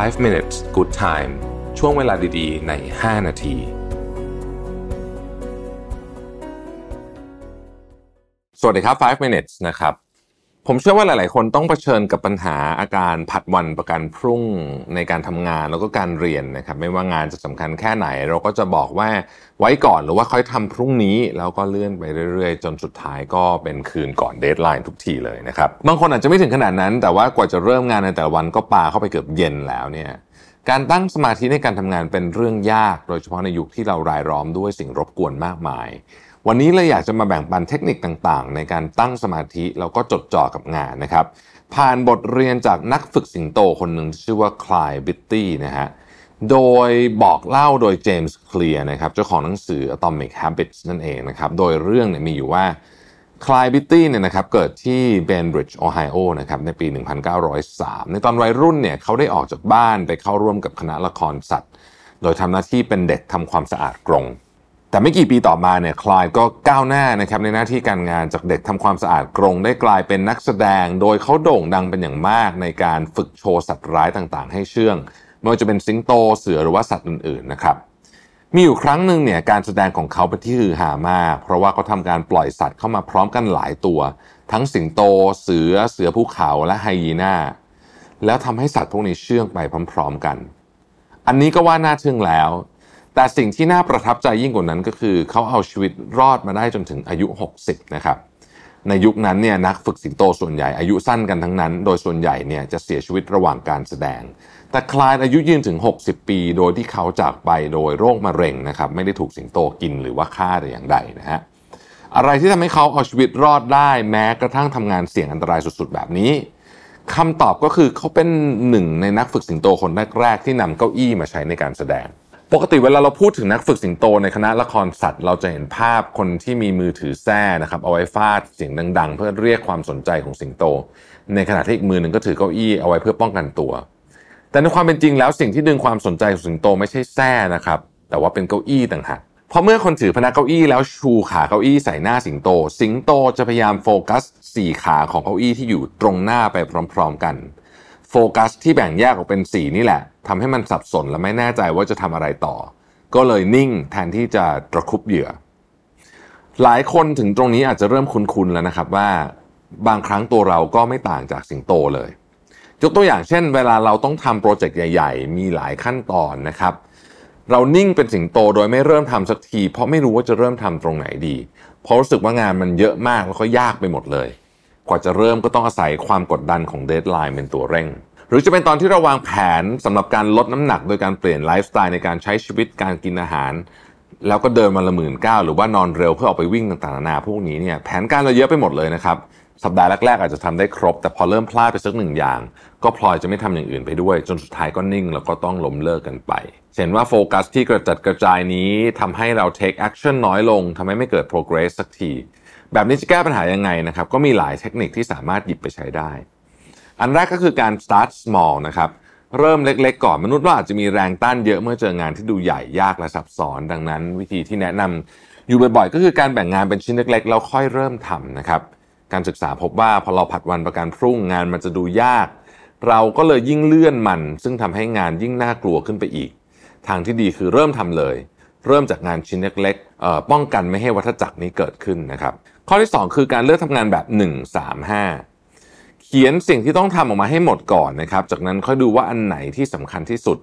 5 minutes good time ช่วงเวลาดีๆ ใน 5 นาที สวัสดีครับ 5 minutes นะครับ ผมเชื่อว่าหลาย ๆ คนต้องเผชิญกับปัญหาอาการผัดวันประกันพรุ่งในการทำงานแล้วก็การเรียนนะครับ ไม่ว่างานจะสำคัญแค่ไหน เราก็จะบอกว่าไว้ก่อนหรือว่าค่อยทำพรุ่งนี้ แล้วก็เลื่อนไปเรื่อย ๆ จนสุดท้ายก็เป็นคืนก่อน deadline ทุกทีเลยนะครับ บางคนอาจจะไม่ถึงขนาดนั้น แต่ว่ากว่าจะเริ่มงานในแต่ละวันก็ปาเข้าไปเกือบเย็นแล้วเนี่ยการตั้งสมาธิในการทำงานเป็นเรื่องยาก โดยเฉพาะในยุคที่เรารายล้อมด้วยสิ่งรบกวนมากมาย วันนี้เลยอยากจะมาแบ่งปันเทคนิคต่างๆ ในการตั้งสมาธิแล้วก็จดจ่อกับงานนะครับ ผ่านบทเรียนจากนักฝึกสิงโตคนหนึ่งชื่อว่า Clyde Beatty นะฮะโดยบอกเล่าโดย James Clear นะครับเจ้าของหนังสือ Atomic Habits นั่นเองนะครับ โดยเรื่องเนี่ยมีอยู่ว่า Clyde Beatty เนี่ยนะครับเกิดที่ Bainbridge โอไฮโอนะครับในปี 1903 ในตอนวัยรุ่นเนี่ยเขาได้ออกจากบ้านไปเข้าร่วมกับคณะละครสัตว์ โดยทำหน้าที่เป็นเด็กทำความสะอาดกรง แต่ไม่กี่ปีต่อมาเนี่ยคลายก็ก้าวหน้านะครับในหน้าที่การงานจากเด็กทำความสะอาดกรงได้กลายเป็นนักแสดง โดยเขาโด่งดังเป็นอย่างมากในการฝึกโชว์สัตว์ร้ายต่างๆ ให้เชื่อง ไม่ว่าจะเป็นสิงโตเสือหรือว่าสัตว์อื่นๆนะครับมีอยู่ครั้งหนึ่งเนี่ยการแสดงของเขาเป็นที่ฮือฮามาก เพราะว่าเขาทำการปล่อยสัตว์เข้ามาพร้อมกันหลายตัว ทั้งสิงโต เสือเสือภูเขาและไฮยีน่าแล้วทำให้สัตว์พวกนี้เชื่องไปพร้อม ๆกัน อันนี้ก็ว่าน่าทึ่งแล้ว แต่สิ่งที่น่าประทับใจยิ่งกว่านั้นก็คือเขาเอาชีวิตรอดมาได้จนถึงอายุ 60 นะครับ ในยุคนั้นเนี่ยนักฝึกสิงโตส่วนใหญ่อายุสั้นกันทั้งนั้น โดยส่วนใหญ่เนี่ยจะเสียชีวิตระหว่างการแสดง แต่คลายอายุยืนถึง 60 ปี โดยที่เขาจากไปโดยโรคมะเร็งนะครับไม่ได้ถูกสิงโตกินหรือว่าฆ่าแต่อย่างใดนะฮะอะไรที่ทำให้เขาเอาชีวิตรอดได้แม้กระทั่งทำงานเสี่ยงอันตรายสุดๆ แบบนี้คำตอบก็คือเขาเป็นหนึ่งในนักฝึกสิงโตคนแรกๆที่นำเก้าอี้มาใช้ในการแสดง ปกติเวลาเราพูดถึงนักฝึกสิงโตในคณะละครสัตว์ เราจะเห็นภาพคนที่มีมือถือแส้นะครับเอาไว้ฟาดเสียงดัง ๆ เพื่อเรียกความสนใจของสิงโต ในขณะที่อีกมือหนึ่งก็ถือเก้าอี้เอาไว้เพื่อป้องกันตัว แต่ในความเป็นจริงแล้วสิ่งที่ดึงความสนใจของสิงโตไม่ใช่แส้นะครับแต่ว่าเป็นเก้าอี้ต่างหากพอเมื่อคนถือพนักเก้าอี้แล้วชูขาเก้าอี้ใส่หน้าสิงโต สิงโตจะพยายามโฟกัสสี่ขาของเก้าอี้ที่อยู่ตรงหน้าไปพร้อม ๆ กัน โฟกัสที่แบ่งแยกออกเป็นสีนี่แหละทำให้มันสับสนและไม่แน่ใจว่าจะทำอะไรต่อ ก็เลยนิ่งแทนที่จะตะคุบเหยื่อ หลายคนถึงตรงนี้อาจจะเริ่มคุ้นๆแล้วนะครับว่า บางครั้งตัวเราก็ไม่ต่างจากสิงโตเลย ยกตัวอย่างเช่น เวลาเราต้องทำโปรเจกต์ใหญ่ ๆ มีหลายขั้นตอนนะครับเรานิ่งเป็นสิงโตโดยไม่เริ่มทำสักที เพราะไม่รู้ว่าจะเริ่มทำตรงไหนดี เพราะรู้สึกว่างานมันเยอะมากแล้วก็ยากไปหมดเลย กว่าจะเริ่มก็ต้องอาศัยความกดดันของเดทไลน์เป็นตัวเร่ง หรือจะเป็นตอนที่เราวางแผนสำหรับการลดน้ำหนัก โดยการเปลี่ยนไลฟ์สไตล์ในการใช้ชีวิตการกินอาหาร แล้วก็เดินมาละหมื่นเก้าหรือว่านอนเร็วเพื่อออกไปวิ่งต่างๆนานาพวกนี้เนี่ยแผนการเราเยอะไปหมดเลยนะครับสัปดาห์แรกๆอาจจะทำได้ครบ แต่พอเริ่มพลาดไปสักหนึ่งอย่าง ก็พลอยจะไม่ทำอย่างอื่นไปด้วย จนสุดท้ายก็นิ่ง แล้วก็ต้องล้มเลิกกันไปเห็นว่าโฟกัสที่กระจัดกระจายนี้ทำให้เรา take action น้อยลงทำให้ไม่เกิด progress สักที แบบนี้จะแก้ปัญหายังไงนะครับ ก็มีหลายเทคนิคที่สามารถหยิบไปใช้ได้ อันแรกก็คือการ start small นะครับเริ่มเล็ก ๆ ก่อนมนุษย์ว่าอาจจะมีแรงต้านเยอะเมื่อเจองานที่ดูใหญ่ยากและซับซ้อน ดังนั้น วิธีที่แนะนำอยู่บ่อยๆ ก็คือการแบ่งงานเป็นชิ้นเล็กๆแล้วค่อยเริ่มทำนะครับ การศึกษาพบว่าพอเราผัดวันประกันพรุ่งงานมันจะดูยาก เราก็เลยยิ่งเลื่อนมัน ซึ่งทำให้งานยิ่งน่ากลัวขึ้นไปอีก ทางที่ดีคือเริ่มทำเลย เริ่มจากงานชิ้นเล็กๆป้องกันไม่ให้วัฏจักรนี้เกิดขึ้นนะครับ ข้อที่ 2 คือการเลือกทำงานแบบ 1 3 5ขียนสิ่งที่ต้องทำออกมาให้หมดก่อนนะครับ จากนั้นค่อยดูว่าอันไหนที่สำคัญที่สุด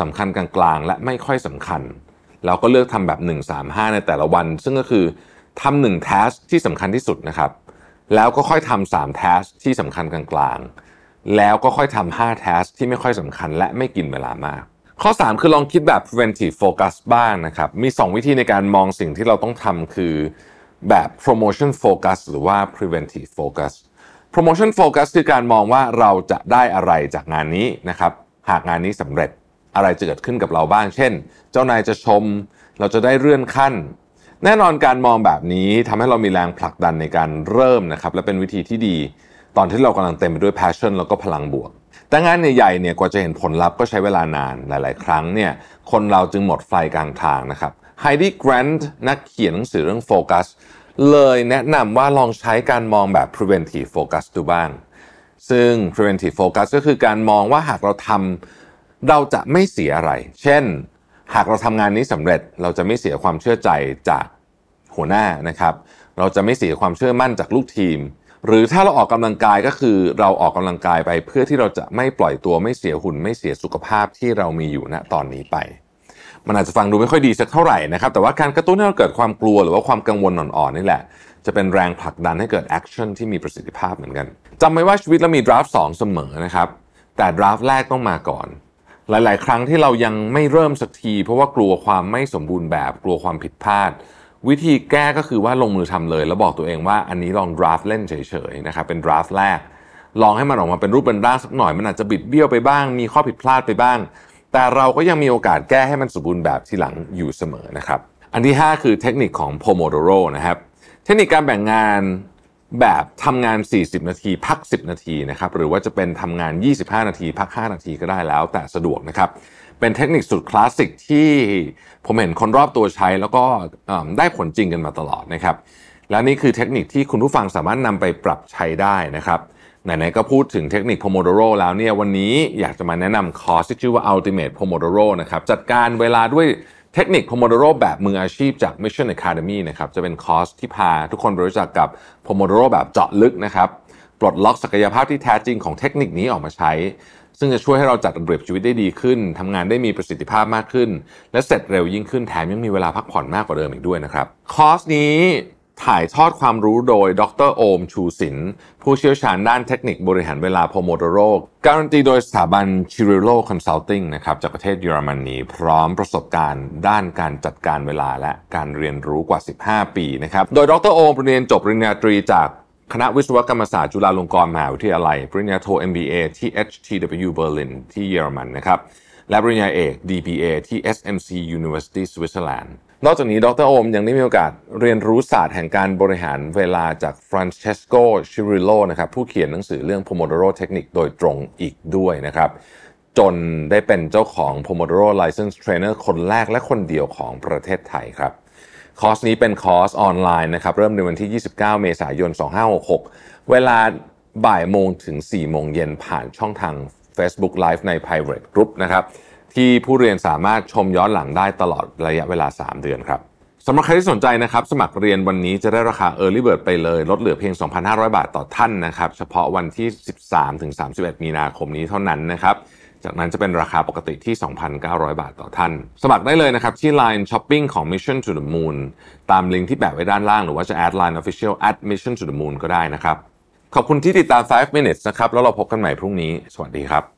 สำคัญกลางๆ และไม่ค่อยสำคัญ เราก็เลือกทำแบบ 1 3 5 ในแต่ละวัน ซึ่งก็คือทำหนึ่ง task ที่สำคัญที่สุดนะครับ แล้วก็ค่อยทำสาม task ที่สำคัญกลางๆ แล้วก็ค่อยทำห้า task ที่ไม่ค่อยสำคัญ และไม่กินเวลามากข้อ 3 คือลองคิดแบบ preventive focus บ้างนะครับ มี 2 วิธีในการมองสิ่งที่เราต้องทำคือ แบบ promotion focus หรือว่า preventive focus promotion focus คือการมองว่าเราจะได้อะไรจากงานนี้นะครับ หากงานนี้สำเร็จอะไรจะเกิดขึ้นกับเราบ้าง เช่น เจ้านายจะชม เราจะได้เลื่อนขั้น แน่นอนการมองแบบนี้ทำให้เรามีแรงผลักดันในการเริ่มนะครับ และเป็นวิธีที่ดี ตอนที่เรากำลังเต็มไปด้วย passion แล้วก็พลังบวก แต่งานใหญ่ๆเนี่ยกว่าจะเห็นผลลัพธ์ก็ใช้เวลานานหลาย ๆ ครั้งเนี่ยคนเราจึงหมดไฟกลางทางนะครับ ไฮดี้แกรนด์นักเขียนหนังสือเรื่องโฟกัสเลยแนะนำว่าลองใช้การมองแบบ preventive focus ดูบ้าง ซึ่ง preventive focus ก็คือการมองว่าหากเราทำเราจะไม่เสียอะไร เช่น หากเราทำงานนี้สำเร็จเราจะไม่เสียความเชื่อใจจากหัวหน้านะครับ เราจะไม่เสียความเชื่อมั่นจากลูกทีม หรือถ้าเราออกกำลังกายก็คือเราออกกำลังกายไปเพื่อที่เราจะไม่ปล่อยตัวไม่เสียหุ่น ไม่เสียสุขภาพที่เรามีอยู่ณตอนนี้ไป มันอาจจะฟังดูไม่ค่อยดีสักเท่าไหร่นะครับ แต่ว่าการกระตุ้นให้เราเกิดความกลัวหรือว่าความกังวลอ่อนๆนี่แหละ จะเป็นแรงผลักดันให้เกิด action ที่มีประสิทธิภาพเหมือนกันจำไว้ว่าชีวิตเรามี draft สองเสมอนะครับ แต่ draft แรกต้องมาก่อน หลาย ๆ ครั้งที่เรายังไม่เริ่มสักที เพราะว่ากลัวความไม่สมบูรณ์แบบ กลัวความผิดพลาด วิธีแก้ก็คือว่าลงมือทำเลย แล้วบอกตัวเองว่าอันนี้ลอง draft เล่นเฉยๆนะครับเป็น draft แรกลองให้มันออกมาเป็นรูปเป็นร่างสักหน่อย มันอาจจะบิดเบี้ยวไปบ้าง มีข้อผิดพลาดไปบ้าง แต่เราก็ยังมีโอกาสแก้ให้มันสมบูรณ์แบบทีหลังอยู่เสมอนะครับ อันที่ 5 คือเทคนิคของ Pomodoro นะครับ เทคนิคการแบ่งงานแบบทำงาน 40 นาที พัก 10 นาทีนะครับหรือว่าจะเป็นทำงาน 25 นาที พัก 5 นาทีก็ได้แล้ว แต่สะดวกนะครับ เป็นเทคนิคสุดคลาสสิกที่ผมเห็นคนรอบตัวใช้แล้วก็ได้ผลจริงกันมาตลอดนะครับ และนี่คือเทคนิคที่คุณผู้ฟังสามารถนำไปปรับใช้ได้นะครับ ไหนๆก็พูดถึงเทคนิค Pomodoro แล้วเนี่ยวันนี้อยากจะมาแนะนำคอร์สที่ชื่อว่า Ultimate Pomodoro นะครับจัดการเวลาด้วยเทคนิค Pomodoro แบบมืออาชีพจาก Mission Academy นะครับจะเป็นคอร์สที่พาทุกคนไปรู้จักกับ Pomodoro แบบเจาะลึกนะครับปลดล็อกศักยภาพที่แท้จริงของเทคนิคนี้ออกมาใช้ ซึ่งจะช่วยให้เราจัดระเบียบชีวิตได้ดีขึ้น ทำงานได้มีประสิทธิภาพมากขึ้น และเสร็จเร็วยิ่งขึ้นแถมยังมีเวลาพักผ่อนมากกว่าเดิมอีกด้วยนะครับ คอร์สนี้ ถ่ายทอดความรู้โดย ดรโอมชูสินผู้เชี่ยวชาญด้านเทคนิคบริหารเวลา Pomodoro การันตีโดยสถาบัน Chirillo Consulting นะครับจากประเทศเยอรมนีพร้อมประสบการณ์ด้านการจัดการเวลาและการเรียนรู้กว่า 15 ปีนะครับ โดยดรโอมเรียนจบปริญญาตรีจากคณะวิศวกรรมศาสตร์จุฬาลงกรณ์มหาวิทยาลัย ปริญญาโท MBA ที่ HTW Berlin ที่เยอรมันนะครับ และปริญญาเอก DBA ที่ SMC University Switzerland นอกจากนี้ดรโอมยังได้มีโอกาสเรียนรู้ศาสตร์แห่งการบริหารเวลาจากฟรานเชสโกชิริโลนะครับผู้เขียนหนังสือเรื่อง Pomodoro Technique โดยตรงอีกด้วยนะครับ จนได้เป็นเจ้าของ Pomodoro License Trainer คนแรกและคนเดียวของประเทศไทยครับ คอร์สนี้เป็นคอร์สออนไลน์นะครับ เริ่มในวันที่ 29 เมษายน 2566 เวลาบ่ายโมงถึง 4 โมงเย็นผ่านช่องทาง Facebook Live ใน Private Group นะครับ ที่ผู้เรียนสามารถชมย้อนหลังได้ตลอดระยะเวลา 3 เดือนครับสำหรับใครที่สนใจนะครับ สมัครเรียนวันนี้จะได้ราคา Early Bird ไปเลย ลดเหลือเพียง 2,500 บาทต่อท่านนะครับ เฉพาะวันที่ 13-31 มีนาคมนี้เท่านั้นนะครับจากนั้นจะเป็นราคาปกติที่ 2,900 บาทต่อท่าน สมัครได้เลยนะครับ ที่ Line Shopping ของ Mission to the Moon ตามลิงก์ที่แปะไว้ด้านล่าง หรือว่าจะ add Line Official at Mission to the Moon ก็ได้นะครับ ขอบคุณที่ติดตาม 5 minutes นะครับ แล้วเราพบกันใหม่พรุ่งนี้ สวัสดีครับ